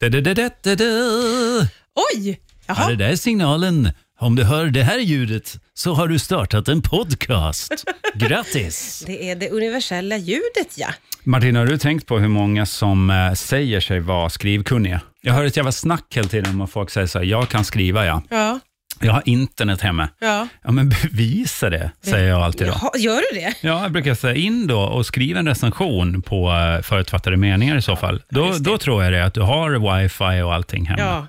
Da-da-da-da-da. Oj! Ja, Jaha. det där är signalen. Om du hör det här ljudet så har du startat en podcast. Grattis! Det är det universella ljudet, ja. Martina, har du tänkt på hur många som eh, säger sig vara skrivkunniga? Jag hör ett jävla snack hela tiden om folk säger så här, jag kan skriva ja. Ja. Jag har internet hemma. ja. Ja, men bevisa det, säger jag alltid då. Jaha, gör du det? Ja, jag brukar säga in då och skriv en recension på uh, förutfattade meningar i så fall. Då, då tror jag det att du har wifi och allting hemma. Ja.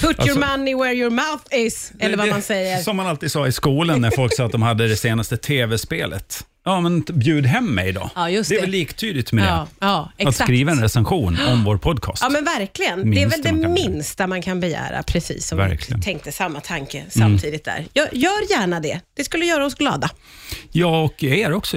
Put Alltså- your money where your mouth is, eller vad Det- man säger. Som man alltid sa i skolan när folk sa att de hade det senaste tv-spelet. Ja, men bjud hem mig då. Ja, just det är det. väl liktydigt med Ja, ja, det. Att exakt. skriva en recension om vår podcast. Ja, men verkligen. det är väl det man minsta man kan begära, precis som Verkligen. Mm. vi tänkte samma tanke samtidigt där. Gör, gör gärna det. Det skulle göra oss glada. Ja, och er också.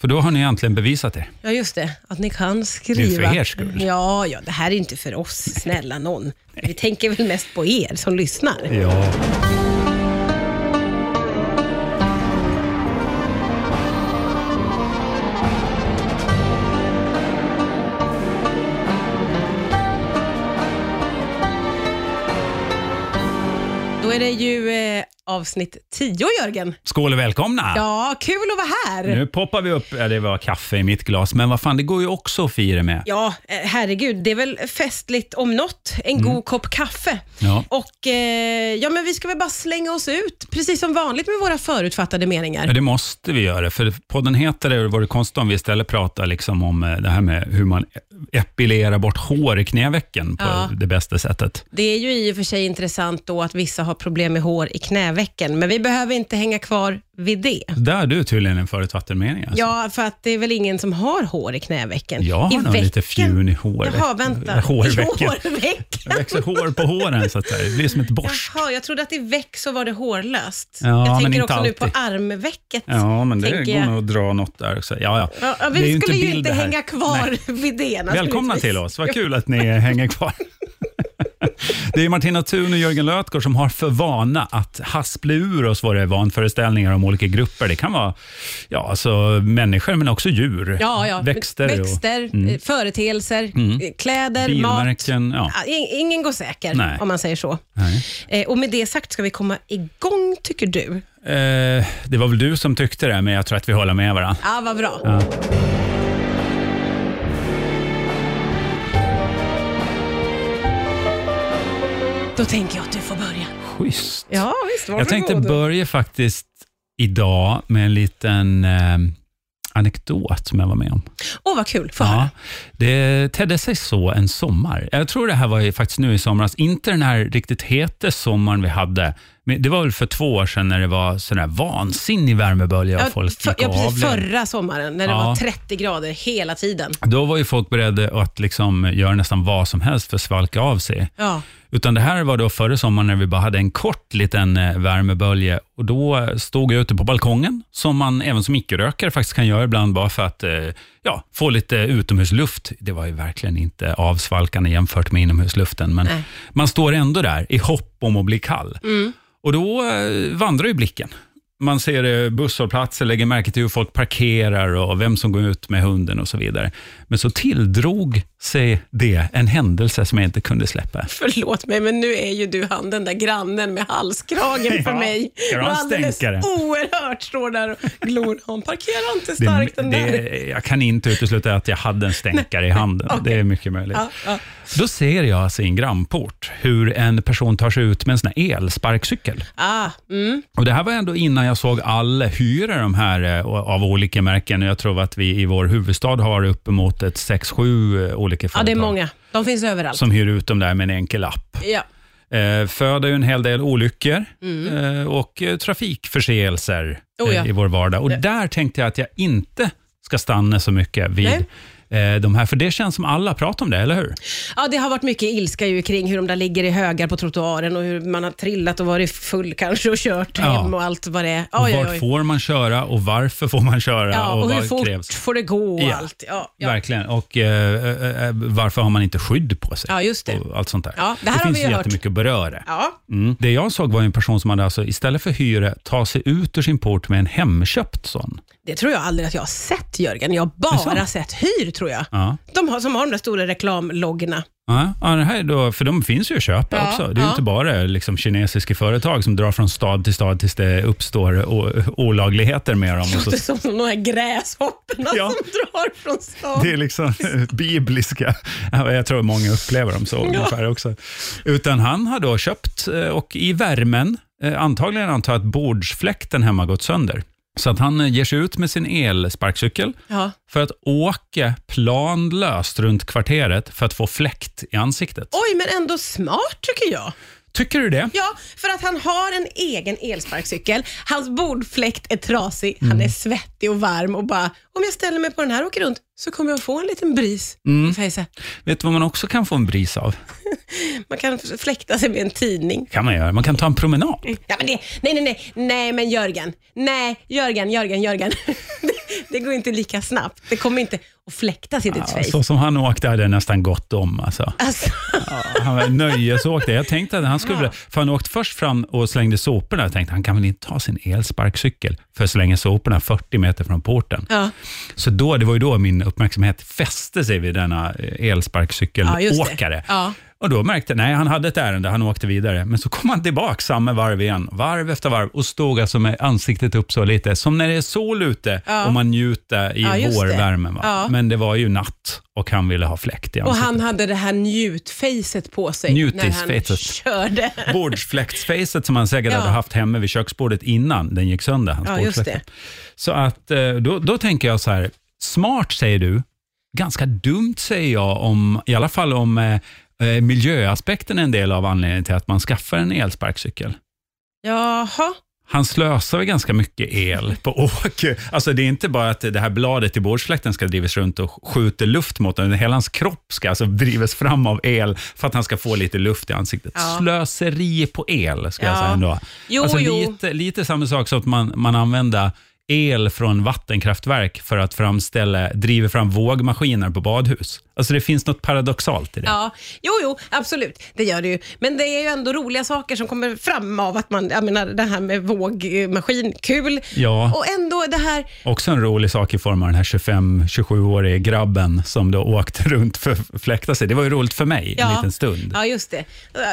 För då har ni egentligen bevisat det. Ja, just det. Att ni kan Det skriva. är för er skull. Ja, ja, det här är inte för oss, snälla någon. Vi tänker väl mest på er som lyssnar. Ja. Då är det ju eh, avsnitt 10, Jörgen. Skål och välkomna! Ja, kul att vara här. Nu poppar vi upp, ja, det var kaffe i mitt glas, men vad fan, det går ju också att fira med. Ja, eh, herregud, det är väl festligt om något. En god kopp kaffe. Mm. Ja. Och eh, ja, men vi ska väl bara slänga oss ut, precis som vanligt med våra förutfattade meningar. Ja, det måste vi göra, för podden heter det, och det vore konstigt om vi istället pratar liksom om eh, det här med hur man epilerar bort hår i knävecken på Ja. det bästa sättet. Det är ju i och för sig intressant då att vissa har problem med hår i knävecken, men vi behöver inte hänga kvar vid det. Där är du tydligen en förutfattad mening. Alltså. Ja, för att det är väl ingen som har hår i knävecken. Jag har I nog lite fjun i hår. Jaha, vänta. Hårvecken. Hårvecken. Det växer hår på håren, så att det blir som ett borst. Jaha, jag trodde att i veck så var det hårlöst. Ja, jag men tänker inte också nu på alltid. armvecket. Ja, men det går jag. nog att dra något där också. Ja, ja. Ja, ja, Det är vi skulle ju inte här. hänga kvar Nej. vid det Välkomna till oss, vad kul att ni hänger kvar. Det är Martina Thun och Jörgen Lötgård som har för vana att haspla ur oss våra vanföreställningar om olika grupper. Det kan vara ja, alltså, människor, men också djur. Ja, ja. Växter. och- Växter eh, företeelser, eh, kläder, mat. Bilmärken. Ja. Ja, in- ingen går säker, Nej. om man säger så. Nej. Eh, och med det sagt, ska vi komma igång, tycker du? Eh, det var väl du som tyckte det, men jag tror att vi håller med varandra. Ja, vad bra. Ja. Då tänker jag att du får börja. Schysst. Ja, visst. Jag tänkte börja faktiskt idag med en liten eh, anekdot som jag var med om. Åh, vad kul. Få höra. Ja, det tedde sig så en sommar. Jag tror det här var ju faktiskt nu i somras. Inte den här riktigt heta sommaren vi hade. Men det var väl för två år sedan när det var sån här vansinnig värmebölja och Ja, folk för, gick ja, precis. avled. Förra sommaren, när det Ja. var 30 grader hela tiden. Då var ju folk beredda att liksom göra nästan vad som helst för att svalka av sig. Ja. Utan det här var då förra sommaren när vi bara hade en kort liten eh, värmebölja och då stod jag ute på balkongen, som man även som icke-rökare faktiskt kan göra ibland bara för att eh, ja, få lite utomhusluft. Det var ju verkligen inte avsvalkande jämfört med inomhusluften, men Nej. man står ändå där i hopp om att bli kall. Och då eh, vandrar ju blicken. Man ser busshållplatser, lägger märke till hur folk parkerar och vem som går ut med hunden och så vidare. Men så tilldrog sig det en händelse som jag inte kunde släppa. Förlåt mig, men nu är ju du han den där grannen med halskragen för Ja, mig. alldeles oerhört står där och glor. Han parkerar inte starkt den där. det, jag kan inte utesluta att jag hade en stänkare i handen. okej. Det är mycket möjligt. Ja, ja. Då ser jag alltså i en grannport hur en person tar sig ut med en sån här elsparkcykel. Ah, mm. Och Det här var ändå innan jag såg alla hyra de här eh, av olika märken. Jag tror att vi i vår huvudstad har uppemot ett 6-7 olika ja, företag det är många. De finns överallt. som hyr ut dem där med en enkel app. Ja. Eh, föder ju en hel del olyckor eh, och eh, trafikförseelser Oh ja. eh, i vår vardag. Och där tänkte jag att jag inte ska stanna så mycket vid Nej. Eh, de här, för det känns som alla pratar om det, eller hur? ja, det har varit mycket ilska ju kring hur de där ligger i högar på trottoaren och hur man har trillat och varit full kanske och kört Ja. hem och allt vad det är. Oj, oj, vart oj. får man köra och varför får man köra Ja, och, och hur fort krävs? får det gå och Ja, allt. Ja. Verkligen. Och eh, eh, eh, varför har man inte skydd på sig? Ja, just det. Och allt sånt där. Ja, det här har finns vi ju hört. jättemycket att beröra. Ja. Mm. Det jag såg var en person som hade alltså, istället för hyra, ta sig ut ur sin port med en hemköpt sån. Det tror jag aldrig att jag har sett Jörgen. Jag har bara sett hyr tror jag. Ja. De har, som har de där stora reklamloggorna. Ja, ja, det här är då, för de finns ju att köpa Ja, också. Det är ja. inte bara liksom, kinesiska företag som drar från stad till stad tills det uppstår olagligheter med dem. Det är som de här gräshopporna Ja. som drar från stan. det är liksom bibliska. Ja, Jag tror många upplever dem så ungefär också. Utan han har då köpt eh, och i värmen, eh, antagligen antar jag att bordsfläkten hemma gått sönder. Så att han eh, ger sig ut med sin elsparkcykel Ja. för att åka planlöst runt kvarteret för att få fläkt i ansiktet. Oj, men ändå smart tycker jag. Tycker du det? Ja, för att han har en egen elsparkcykel. Hans bordfläkt är trasig, Mm. han är svettig och varm och bara, om jag ställer mig på den här och åker runt så kommer jag få en liten bris Mm. i fejset. Vet du vad man också kan få en bris av? Man kan fläkta sig med en tidning. kan man göra. Man kan ta en promenad. Ja, men det, nej, nej, nej, nej, men Jörgen. Nej, Jörgen, Jörgen, Jörgen. det, går inte lika snabbt. Det kommer inte att fläktas i ditt Ja, face. så som han åkte hade det nästan gått om. Alltså. Alltså, Ja, han var nöjesåkte. Jag tänkte att han skulle... För han åkte först fram och slängde soporna. Jag tänkte han kan väl inte ta sin elsparkcykel för att slänga soporna 40 meter från porten. ja. Så då, det var ju då min uppmärksamhet fäste sig vid denna eh, Ja, elsparkcykelåkare. Ja. Och då märkte jag, nej han hade ett ärende, han åkte vidare. Men så kom han tillbaka samma varv igen, varv efter varv och stod alltså med ansiktet upp så lite, som när det är sol ute Ja. och man njuter i Ja, det. vårvärmen. Va? Ja. Men det var ju natt och han ville ha fläkt i Och ansiktet. han hade det här njutfacet på sig när han körde. Bordsfläktsfacet som han säkert Ja. hade haft hemma vid köksbordet innan den gick sönder. Hans Ja, just bordsfläkt. Så att, eh, då, då tänker jag så här, smart säger du, ganska dumt säger jag, om, i alla fall om eh, miljöaspekten är en del av anledningen till att man skaffar en elsparkcykel. Jaha. Han slösar väl ganska mycket el på åk. Alltså det är inte bara att det här bladet i bordsfläkten ska drivas runt och skjuter luft mot den. Hela hans kropp ska alltså drivas fram av el för att han ska få lite luft i ansiktet. Ja. Slöseri på el, ska jag Ja. säga ändå. Jo, alltså jo. Lite, lite samma sak som att man, man använder el från vattenkraftverk för att framställa, driva fram vågmaskiner på badhus. Alltså det finns något paradoxalt i det. Ja, jo, jo, absolut. Det gör det ju. Men det är ju ändå roliga saker som kommer fram av att man, jag menar det här med vågmaskin, kul. Ja. Och ändå det här, Också en rolig sak i form av den här 25-27-årige grabben som då åkte runt för att fläkta sig. Det var ju roligt för mig en Ja. liten stund. ja just det.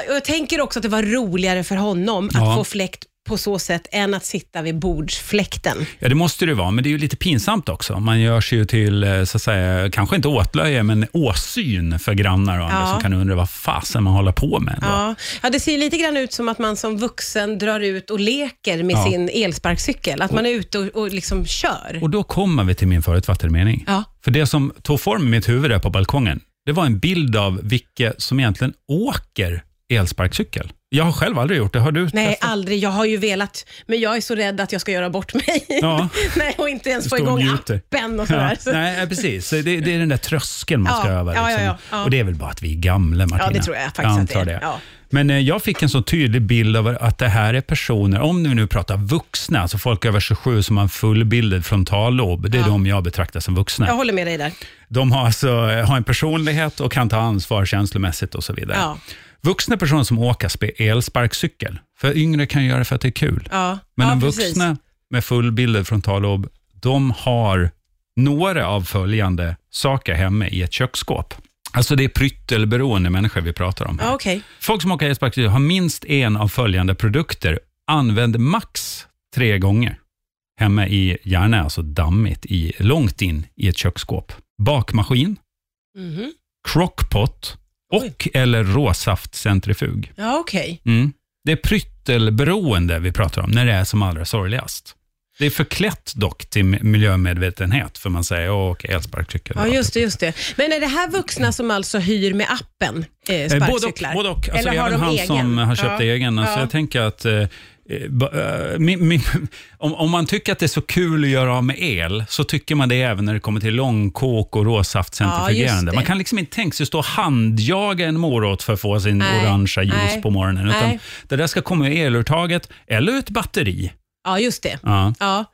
Och jag tänker också att det var roligare för honom Ja. att få fläkt på så sätt än att sitta vid bordsfläkten. Ja, det måste det vara, men det är ju lite pinsamt också. Man gör sig ju till, eh, så att säga, kanske inte åtlöje, men åsyn för grannar och andra Ja. som kan undra vad fasen man håller på med. ändå. Ja. ja, det ser lite grann ut som att man som vuxen drar ut och leker med Ja. sin elsparkcykel. Att man är ute och, och liksom kör. Och då kommer vi till min förutfattade mening. Ja. För det som tog form i mitt huvud där på balkongen, det var en bild av vilka som egentligen åker elsparkcykel. Jag har själv aldrig gjort det. Har du Nej, testat? aldrig. Jag har ju velat, men jag är så rädd att jag ska göra bort mig. Ja. Nej, och inte ens få igång njuter. appen och sådär. Ja, nej, ja, precis. Det, det är den där tröskeln man ska över. ja, ja, liksom. ja. Och det är väl bara att vi är gamla, Martina. Ja, det tror jag faktiskt att antar det är. Ja. Men eh, jag fick en så tydlig bild av att det här är personer, om vi nu pratar vuxna, alltså folk över 27 som har en fullbildad frontallob, det är Ja. de jag betraktar som vuxna. Jag håller med dig där. De har, alltså, eh, har en personlighet och kan ta ansvar känslomässigt och så vidare. Ja. Vuxna personer som åker elsparkcykel, för yngre kan göra det för att det är kul. Ja. Men ja, de precis. vuxna med fullbildad frontallob, de har några av följande saker hemma i ett köksskåp. Alltså det är pryttelberoende människor vi pratar om. här. Ja, okej. Folk som åker elsparkcykel har minst en av följande produkter, använd max tre gånger. Hemma i, gärna alltså dammigt, i, långt in i ett köksskåp. Bakmaskin, Mhm. crockpot och eller råsaftcentrifug. Ja, okej. Mm. Det är pryttelberoende vi pratar om när det är som allra sorgligast. Det är förklätt dock till miljömedvetenhet, för man säger åh, elsparkcykel. Ja, just det, just det. Men är det här vuxna som alltså hyr med appen eh, Eh, Både och. sparkcyklar? Både och. Alltså, Eller har även de han egen? som har köpt Ja. egen. Alltså, Ja. Jag tänker att eh, min, min, om, om man tycker att det är så kul att göra av med el, så tycker man det även när det kommer till långkok och Ja, råsaftcentrifugerande. det. man kan liksom inte tänka sig att stå och handjaga en morot för att få sin Nej, orangea juice nej, på morgonen. Utan nej. det där ska komma i eluttaget eller ett batteri. Ja, just det. Ja. Ja.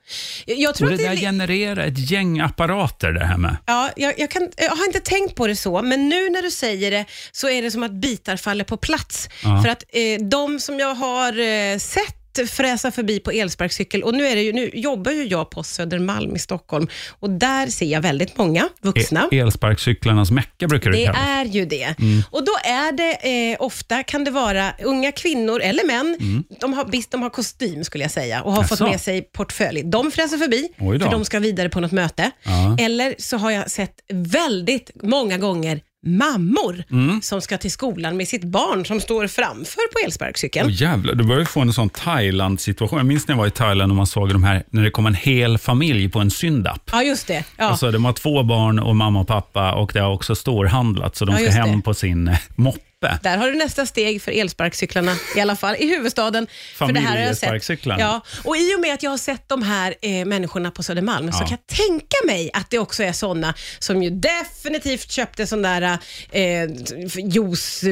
Jag Och tror det att det där genererar ett gäng apparater det här med. Ja, jag, jag, kan, jag har inte tänkt på det så, men nu när du säger det så är det som att bitar faller på plats. Ja. För att eh, de som jag har eh, sett fräsa förbi på elsparkcykel och nu, är det ju, nu jobbar ju jag på Södermalm i Stockholm och där ser jag väldigt många vuxna. E- Elsparkcyklarnas mecka brukar det Det kallas. är ju det. Och då är det eh, ofta, kan det vara unga kvinnor eller män, de, har, visst, de har kostym skulle jag säga och har fått Jaså? med sig portfölj. De fräser förbi, för de ska vidare på något möte. Ja. Eller så har jag sett väldigt många gånger mammor Mm. som ska till skolan med sitt barn som står framför på elsparkcykeln. Åh jävlar, du börjar få en sån Thailand-situation. Jag minns när jag var i Thailand och man såg de här, när det kom en hel familj på en syndapp. Ja, just det. Ja. Alltså, de har två barn och mamma och pappa och det har också storhandlat, så de Ja, ska hem det. på sin eh, moppe. Där har du nästa steg för elsparkcyklarna, i alla fall i huvudstaden. Familjesparkcyklarna. Ja, och I och med att jag har sett de här eh, människorna på Södermalm så Ja. kan jag tänka mig att det också är sådana som ju definitivt köpte sån där eh, juice...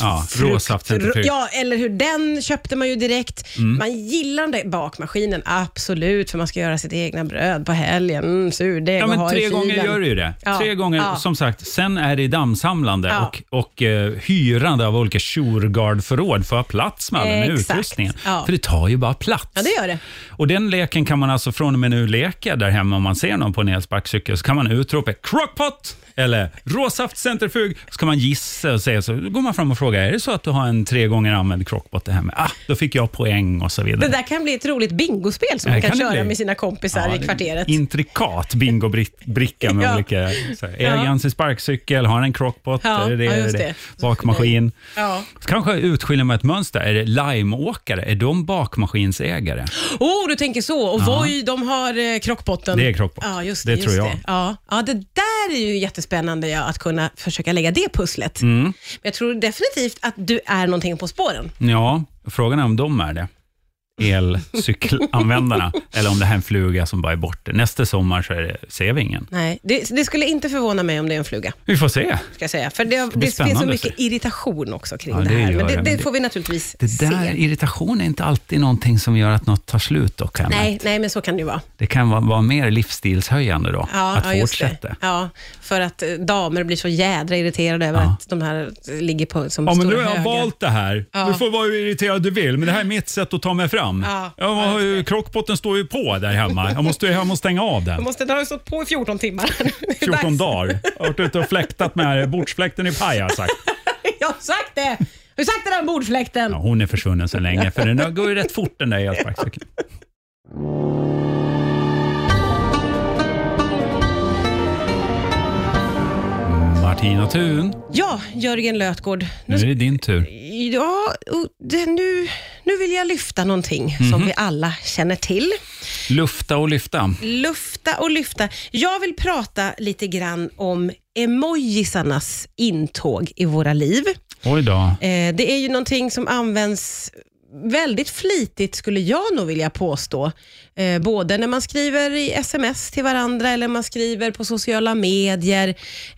Ja, frukt- råsaftcentrifug. Ja, eller hur den köpte man ju direkt. Mm. Man gillar den där bakmaskinen, absolut, för man ska göra sitt egna bröd på helgen. Mm, surdeg Ja, och men ha i tre gånger kylen. gör du ju det. Ja, Tre gånger, som sagt. Sen är det dammsamlande och, och eh, hyrande av olika Shurgard-förråd för att ha plats med all den här Exakt. utrustningen. Ja. För det tar ju bara plats. Ja, det gör det. Och den leken kan man alltså från och med nu leka där hemma om man ser någon på en elsparkcykel. Så kan man utropa crockpot eller råsaftcentrifug. Så kan man gissa och säga så. Då går man fram och frågar, är det så att du har en tre gånger använd crockpot där hemma? Ah, då fick jag poäng och så vidare. Det där kan bli ett roligt bingospel som Ja, man kan, kan det köra bli. med sina kompisar Ja, i det är kvarteret. Intrikat bingobricka med Ja. olika... Så här, äger han sin sparkcykel? Har han en crockpot? Ja, är det det? ja, just är det det. Bakmaskin? Ja. Så kanske utskilja med ett mönster. Är det limeåkare? Är de bakmaskinsägare? Oh, du tänker så. Och Voi, de har eh, krockpotten. Det är krockpott. Ja, just Det det. tror just jag. Det. Ja. ja, det där är ju jättespännande ja, att kunna försöka lägga det pusslet. Mm. Men jag tror definitivt att du är någonting på spåren. Ja, frågan är om de är det. Elcykelanvändarna. eller om det här är en fluga som bara är borta. Nästa sommar så är det, ser vi ingen. Nej, det, det skulle inte förvåna mig om det är en fluga. Vi får se. Ska säga. För det, bli det finns så mycket se. irritation också kring Ja, det det här. Men det, det, det, det- får vi naturligtvis Det där, se. irritation är inte alltid någonting som gör att något tar slut. Då, kan Nej, nej, men så kan det ju vara. Det kan vara, vara mer livsstilshöjande då, Ja, att ja, fortsätta. det. Ja, för att eh, damer blir så jädra irriterade över Ja. att de här ligger på som Ja, men stora nu har jag valt det här. Du får vara hur irriterad du vill, men det här är mitt sätt att ta mig fram. Ja, Jag ja, ju, just krockpotten står ju på där hemma. Jag måste hem och stänga av Jag den. måste, den har ju stått på i 14 timmar. Det är 14 dags. dagar. Jag har varit ute och fläktat med bordsfläkten i paj har jag sagt. Jag har sagt det! Du sagt det där om bordfläkten? Ja, hon är försvunnen så länge, för den går ju rätt fort den där elsparkcykeln. Martina Thun, Ja, Jörgen Lötgård. nu är det din tur. Ja, det, nu, nu vill jag lyfta någonting Mhm. som vi alla känner till. Lufta och lyfta. Lufta och lyfta. Jag vill prata lite grann om emojisarnas intåg i våra liv. Oj då. Eh, det är ju någonting som används väldigt flitigt, skulle jag nog vilja påstå. Eh, både när man skriver i sms till varandra eller man skriver på sociala medier.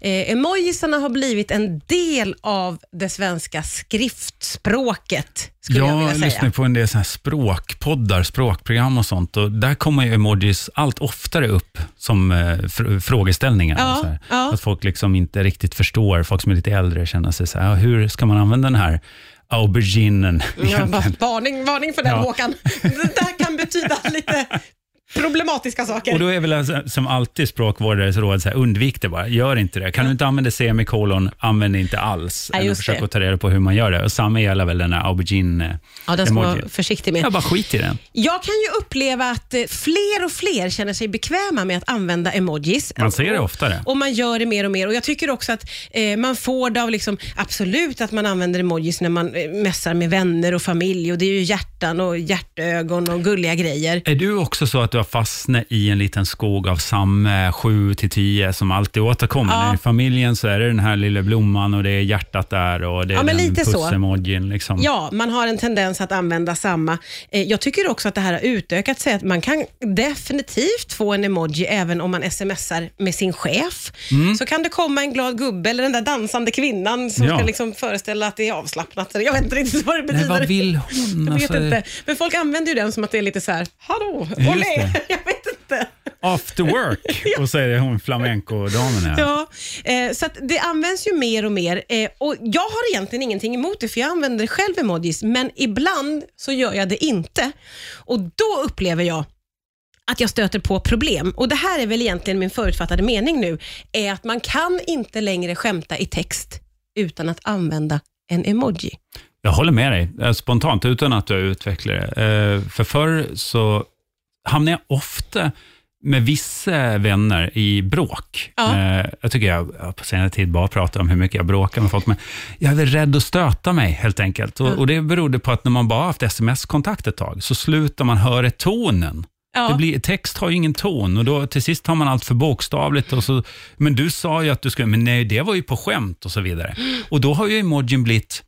Eh, emojisarna har blivit en del av det svenska skriftspråket, skulle jag vilja Jag säga. lyssnar på en del så här språkpoddar, språkprogram och sånt och där kommer ju emojis allt oftare upp som eh, fr- frågeställningar. Ja, ja. Att folk liksom inte riktigt förstår, folk som är lite äldre känner sig så här, hur ska man använda den här auberginen Ja, varning, varning för den Ja. Håkan. Det där kan betyda lite problematiska saker. Och då är väl alltså, som alltid språkvårdares råd, så här, undvik det bara. Gör inte det. Kan du inte använda semikolon, använd det inte alls. Ja, att just försöka det. ta reda på hur man gör det. Och samma gäller väl den här aubergine ja, den ska man vara försiktig med. Jag bara skit i den. Jag kan ju uppleva att eh, fler och fler känner sig bekväma med att använda emojis. Man ser det oftare. Och man gör det mer och mer. Och Jag tycker också att eh, man får det av, liksom, absolut att man använder emojis när man eh, messar med vänner och familj. Och Det är ju hjärtan och hjärtögon och gulliga grejer. Är du också så att du har fastnat i en liten skog av samma 7 till 10 som alltid återkommer? Ja. I familjen så är det den här lilla blomman och det är hjärtat där och det är Ja, men den puss-emojin. Liksom. Ja, man har en tendens att använda samma. Eh, Jag tycker också att det här har utökat sig. Att man kan definitivt få en emoji även om man smsar med sin chef. Mm. Så kan det komma en glad gubbe eller den där dansande kvinnan som Ja. ska liksom föreställa att det är avslappnat. Jag vet inte riktigt vad det betyder. Nej, vad vill hon? Jag vet Alltså, inte. Men folk använder ju den som att det är lite så här, hallå, olé. Jag vet inte. after work. Och så är det hon flamenco-damen. Ja, eh, så det används ju mer och mer. Eh, och Jag har egentligen ingenting emot det, för jag använder själv emojis, men ibland så gör jag det inte. Och Då upplever jag att jag stöter på problem. Och Det här är väl egentligen min förutfattade mening nu, är att man kan inte längre skämta i text utan att använda en emoji. Jag håller med dig, eh, spontant, utan att du utvecklar det. Eh, För förr så hamnade jag ofta med vissa vänner i bråk. Ja. Eh, Jag tycker jag på senare tid bara pratar om hur mycket jag bråkar med folk, men jag är rädd att stöta mig helt enkelt. Och, och Det berodde på att när man bara haft sms-kontakt ett tag, så slutar man höra tonen. Ja. Det blir, text har ju ingen ton och då till sist tar man allt för bokstavligt. Och så, men du sa ju att du skulle, men nej, det var ju på skämt och så vidare. Och då har ju emojin blivit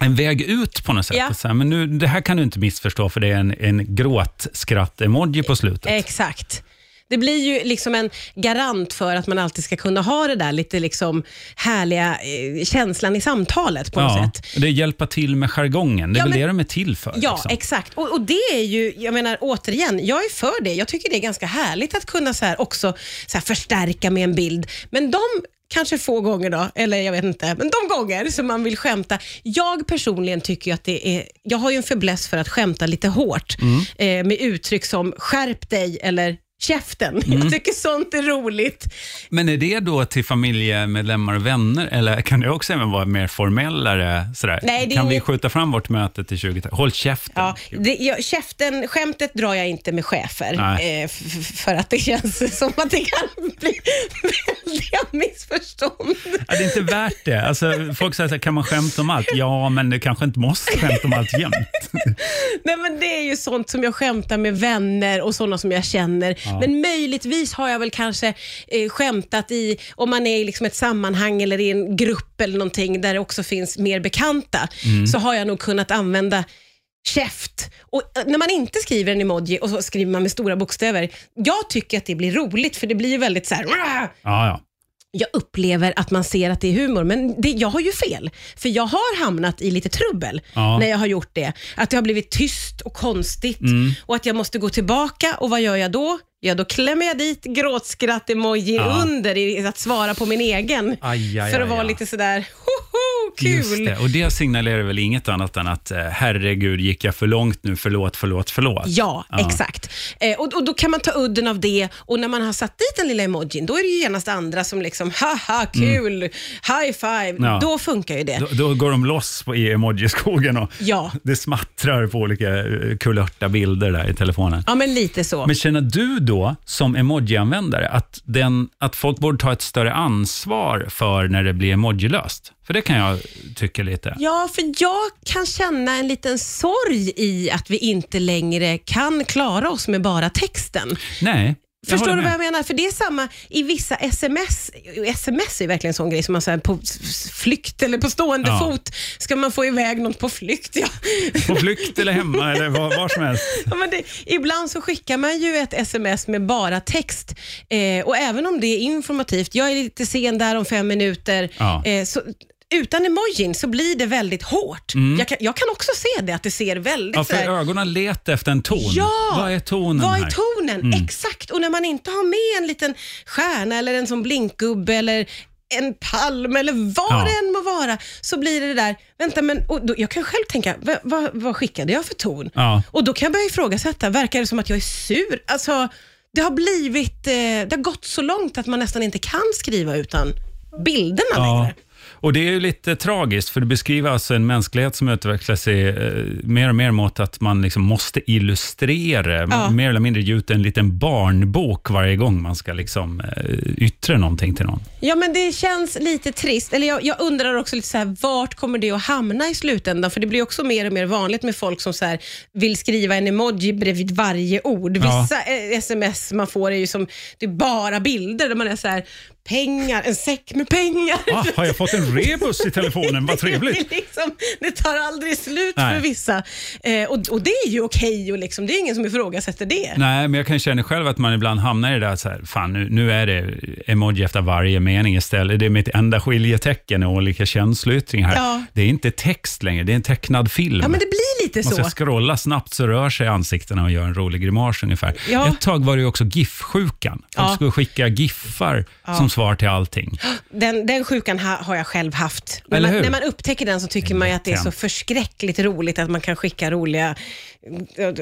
en väg ut på något sätt. Ja. Så här, men nu, det här kan du inte missförstå för det är en, en gråtskratt-emoji på slutet. Exakt. Det blir ju liksom en garant för att man alltid ska kunna ha det där lite liksom härliga eh, känslan i samtalet på något ja, sätt. det hjälpa till med jargongen. Det är Ja, väl men- det de är till för. Ja, liksom. exakt. Och, och det är ju, jag menar återigen, jag är för det. Jag tycker det är ganska härligt att kunna så också så förstärka med en bild. Men de kanske få gånger då, eller jag vet inte, men de gånger som man vill skämta. Jag personligen tycker att det är, jag har ju en fäbless för att skämta lite hårt Mm. eh, med uttryck som skärp dig eller käften. Mm. Jag tycker sånt är roligt. Men är det då till familjemedlemmar och vänner eller kan det också även vara mer formellare? Sådär? Nej, kan vi inget- skjuta fram vårt möte till 20 Håll käften. Ja, det, jag, käften, skämtet drar jag inte med chefer, eh, för att det känns som att det kan bli väldiga missförstånd. Ja, det är inte värt det. Alltså, folk säger så här, kan man skämta om allt? Ja, men du kanske inte måste skämta om allt jämt. Nej, men det är ju sånt som jag skämtar med vänner och sådana som jag känner. Men möjligtvis har jag väl kanske eh, skämtat i, om man är i liksom ett sammanhang eller i en grupp eller någonting där det också finns mer bekanta, så har jag nog kunnat använda käft. Och eh, när man inte skriver en emoji och så skriver man med stora bokstäver, jag tycker att det blir roligt för det blir ju väldigt så här. Ja, ja. jag upplever att man ser att det är humor, men det, jag har ju fel. För jag har hamnat i lite trubbel Ja. när jag har gjort det. Att det har blivit tyst och konstigt Mm. och att jag måste gå tillbaka och vad gör jag då? Ja, då klämmer jag dit gråtskratt-emoji Ja. under i att svara på min egen. Aj, aj, för aj, att vara aj. lite sådär, hoho, Just kul. det. Och det signalerar väl inget annat än att eh, herregud, gick jag för långt nu? Förlåt, förlåt, förlåt. Ja, exakt. Eh, och, och Då kan man ta udden av det och när man har satt dit den lilla emojin, då är det ju genast andra som liksom, haha, kul, high five. Mm. Ja. Då funkar ju det. Då, då går de loss på, i emojiskogen och Ja. det smattrar på olika eh, kulörta bilder där i telefonen. Ja, men lite så. Men känner du då som emoji-användare att, den, att folk borde ta ett större ansvar för när det blir emojilöst? För det kan jag tycka lite. Ja, för jag kan känna en liten sorg i att vi inte längre kan klara oss med bara texten. Nej. Jag Förstår du vad jag menar? För det är samma i vissa sms. Sms är verkligen en sån grej som man säger på flykt eller på stående Ja. fot. Ska man få iväg något på flykt? Ja. På flykt eller hemma eller var, var som helst. Ja, men det, ibland så skickar man ju ett sms med bara text eh, och även om det är informativt, jag är lite sen där om fem minuter, Ja. eh, så, utan emojin så blir det väldigt hårt. Jag, kan, jag kan också se det, att det ser väldigt Mm. Ja, för ögonen letar efter en ton. Ja! Vad är tonen Vad här? Mm. är tonen? Exakt. Och när man inte har med en liten stjärna eller en sån blinkgubbe eller en palm eller vad Ja. det än må vara, så blir det det där, vänta men, då, jag kan själv tänka, vad, vad, vad skickade jag för ton? Ja. Och då kan jag börja ifrågasätta, verkar det som att jag är sur? Alltså, det har blivit, eh, det har gått så långt att man nästan inte kan skriva utan bilderna Ja. längre. Och Det är ju lite tragiskt, för det beskriver alltså en mänsklighet som utvecklar sig eh, mer och mer mot att man liksom måste illustrera, Ja. mer eller mindre ge ut en liten barnbok varje gång man ska liksom, eh, yttra någonting till någon. Ja, men det känns lite trist. Eller jag, jag undrar också lite så här, vart kommer det att hamna i slutändan? För det blir också mer och mer vanligt med folk som så här, vill skriva en emoji bredvid varje ord. Ja. Vissa eh, sms man får är ju som det är bara bilder där man är så här, pengar, en säck med pengar. Ah, har jag fått en rebus i telefonen? Vad trevligt. det, liksom, det tar aldrig slut Nej. för vissa. Eh, och, och det är ju okej, och liksom, det är ingen som ifrågasätter det. Nej, men jag kan känna själv att man ibland hamnar i det där, så här, fan nu, nu är det emoji efter varje mening istället. Det är mitt enda skiljetecken i olika känsloyttringar. Ja. Det är inte text längre, det är en tecknad film. Ja, men det blir lite Måste så. jag scrolla snabbt så rör sig ansiktena och gör en rolig grimas ungefär. Ja. Ett tag var det också GIF-sjukan. Folk Ja. skulle skicka Som svar till allting. Den, den sjukan ha, har jag själv haft. När man, när man upptäcker den så tycker man ju att det är så förskräckligt roligt att man kan skicka roliga...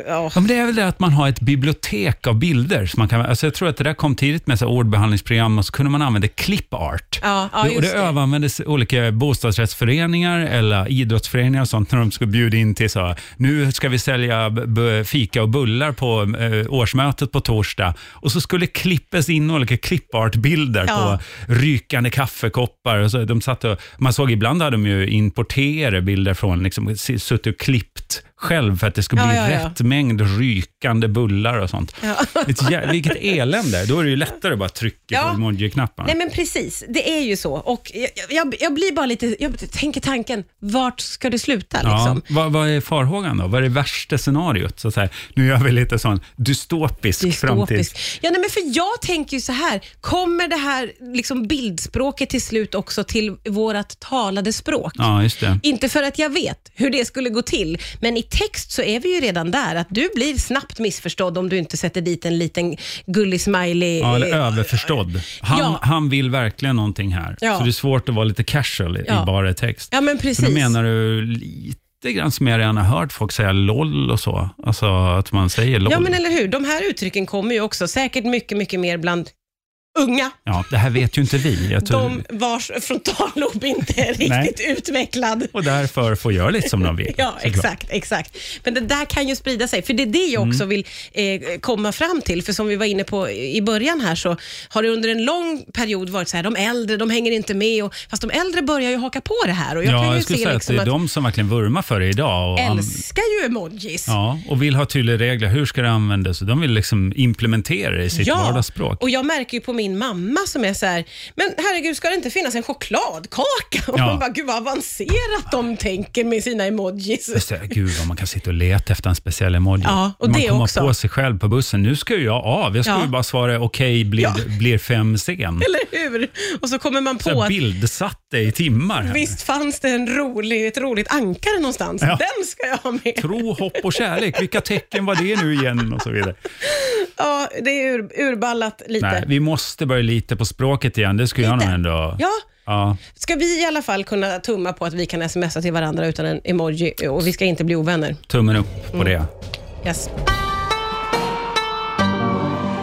Ja, men det är väl det att man har ett bibliotek av bilder. Så man kan, alltså jag tror att det där kom tidigt med så ordbehandlingsprogram och så kunde man använda clipart. Ja, ja, och det det. överanvändes olika bostadsrättsföreningar eller idrottsföreningar och sånt när de skulle bjuda in till så nu ska vi sälja fika och bullar på eh, årsmötet på torsdag. Och så skulle klippas in olika clipart-bilder Ja. på rykande kaffekoppar. Och så de satt och, man såg ibland hade de ju importerade bilder från, liksom, suttit och klippt själv för att det Ja, bli ja, ja. rätt mängd rykande bullar och sånt. Ja. Ett vilket elände. Då är det ju lättare att bara trycka Ja. på emoji-knapparna. Nej men precis, det är ju så. Och jag, jag, jag blir bara lite, jag tänker tanken, vart ska det sluta Ja, liksom? vad, vad är farhågan då? Vad är det värsta scenariot? Så att säga, nu gör vi lite sån dystopisk, framtid. Dystopisk. Ja, nej, men för jag tänker ju så här, kommer det här liksom bildspråket till slut också till vårt talade språk? Ja, just det. Inte för att jag vet hur det skulle gå till, men i text så är vi ju redan där. Att du blir snabbt missförstådd om du inte sätter dit en liten gullig smiley. Ja, eller överförstådd. Han, Ja. han vill verkligen någonting här. Ja. Så det är svårt att vara lite casual i Ja. bara text. Ja, men Så precis. då menar du lite grann som jag redan har hört folk säga LOL och så. Alltså att man säger LOL. Ja, men eller hur. De här uttrycken kommer ju också säkert mycket, mycket mer bland unga. Ja, det här vet ju inte vi. Jag tror... De vars frontallob inte är riktigt utvecklad. Och därför får göra lite som de vill. Ja, såklart. exakt, exakt. Men det där kan ju sprida sig, för det är det jag också Mm. vill eh, komma fram till. För som vi var inne på i början här så har det under en lång period varit så här, de äldre, de hänger inte med. Och, fast de äldre börjar ju haka på det här. Och jag ja, kan ju jag skulle se säga liksom att det är de som verkligen vurmar för det idag. Och älskar ju emojis. ja, och vill ha tydliga regler. Hur ska det användas? De vill liksom implementera det i sitt vardagsspråk. och jag märker ju på min mamma som är så här, men herregud, ska det inte finnas en chokladkaka? Och Ja. man bara, gud vad avancerat de tänker med sina emojis. Just det, Gud vad man kan sitta och leta efter en speciell emoji. Ja, och man det kommer också. på sig själv på bussen. Nu ska ju jag av. Jag ska Ja. ju bara svara okej, blir, Ja. blir fem sen. Eller hur? Och så kommer man på jag att bildsatt det i timmar. här. Visst fanns det en rolig, ett roligt ankare någonstans? Ja. Den ska jag ha med. Tro, hopp och kärlek. Vilka tecken var det nu igen? Och så vidare. Ja, det är ur, urballat lite. Nej, vi måste börja lita på språket igen. Det skulle jag Lite. nog ändå... Ja, Ja. ska vi i alla fall kunna tumma på att vi kan smsa till varandra utan en emoji och vi ska inte bli ovänner? Tummen upp på det. Yes.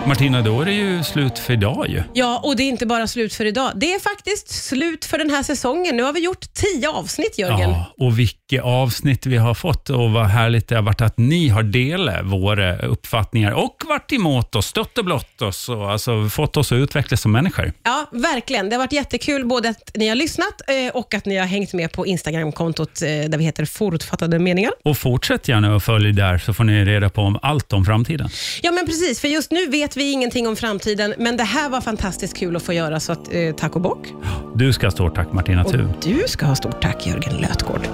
Martina, då är det ju slut för idag ju. Ja, och det är inte bara slut för idag. Det är faktiskt slut för den här säsongen. Nu har vi gjort tio avsnitt, Jörgen. Ja, och vilka avsnitt vi har fått och vad härligt det har varit att ni har delat våra uppfattningar och varit emot oss, stött och blott oss och alltså fått oss att utvecklas som människor. Ja, verkligen. Det har varit jättekul både att ni har lyssnat eh, och att ni har hängt med på Instagramkontot eh, där vi heter Fortfattade meningar. Och fortsätt gärna att följa där så får ni reda på om allt om framtiden. Ja, men precis. För just nu vet vi ingenting om framtiden, men det här var fantastiskt kul att få göra, så att, eh, tack och bock. Du ska ha stort tack Martina Och Thun. du ska ha stort tack, Jörgen Lötgård.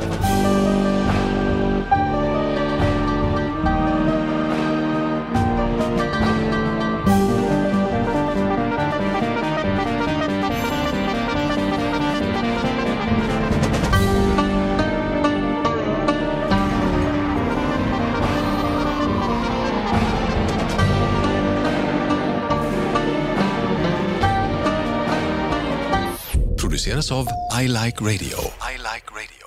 Av I Like Radio. I like radio.